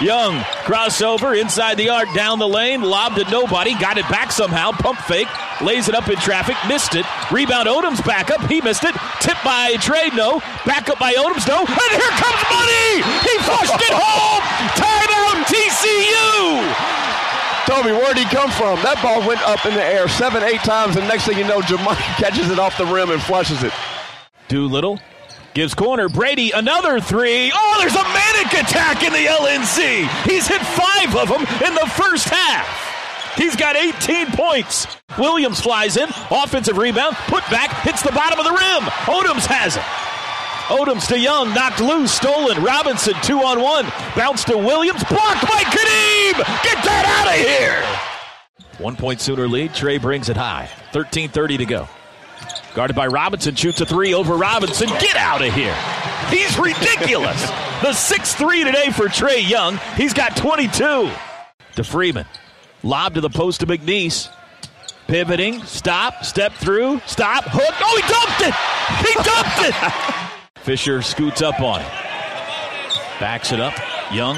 Young crossover inside the arc, down the lane, lobbed to nobody, got it back somehow, pump fake, lays it up in traffic, missed it. Rebound Odomes back up, he missed it. Tipped by Trae, no. Back up by Odomes, no. And here comes Money! He flushed it home! Timeout TCU! Toby, where'd he come from? That ball went up in the air seven, eight times, and next thing you know, Jamuni catches it off the rim and flushes it. Doolittle gives corner. Brady, another three. Oh, there's a Manek attack in the LNC. He's hit five of them in the first half. He's got 18 points. Williams flies in, offensive rebound, put back, hits the bottom of the rim. Odomes has it. Odomes to Young, knocked loose, stolen. Robinson, two on one. Bounce to Williams, blocked by Khadeem! Get that out of here! One point sooner lead. Trae brings it high. 13.30 to go. Guarded by Robinson, shoots a three over Robinson. Get out of here! He's ridiculous! the 6-3 today for Trae Young. He's got 22. To Freeman. Lob to the post to McNeace. Pivoting, stop, step through, stop, hook. Oh, he dumped it! He dumped it! Fisher scoots up on it. Backs it up. Young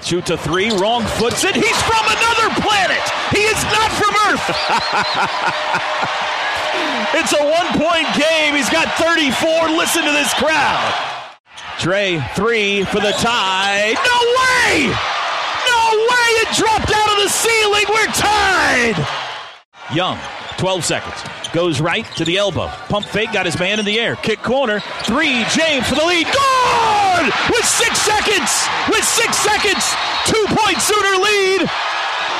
shoots a three, wrong foots it. He's from another planet. He is not from Earth. it's a one point game. He's got 34. Listen to this crowd. Trae, three for the tie. No way! No way! It dropped out of the ceiling. We're tied. Young, 12 seconds. Goes right to the elbow. Pump fake, got his man in the air. Kick corner. Three, James for the lead. Good! With six seconds! With six seconds! Two point sooner lead!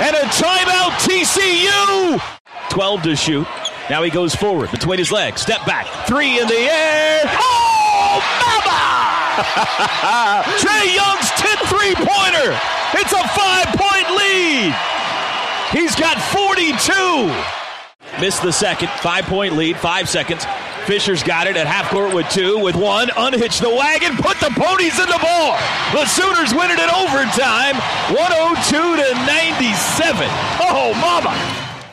And a timeout TCU! 12 to shoot. Now he goes forward between his legs. Step back. Three in the air. Oh, mama! Trae Young's 10 three pointer. It's a five point lead. He's got 42. Missed the second. Five point lead, five seconds. Fisher's got it at half court with two, with one. Unhitch the wagon, put the ponies in the ball. The Sooners win it in overtime, 102 to 97. Oh, mama.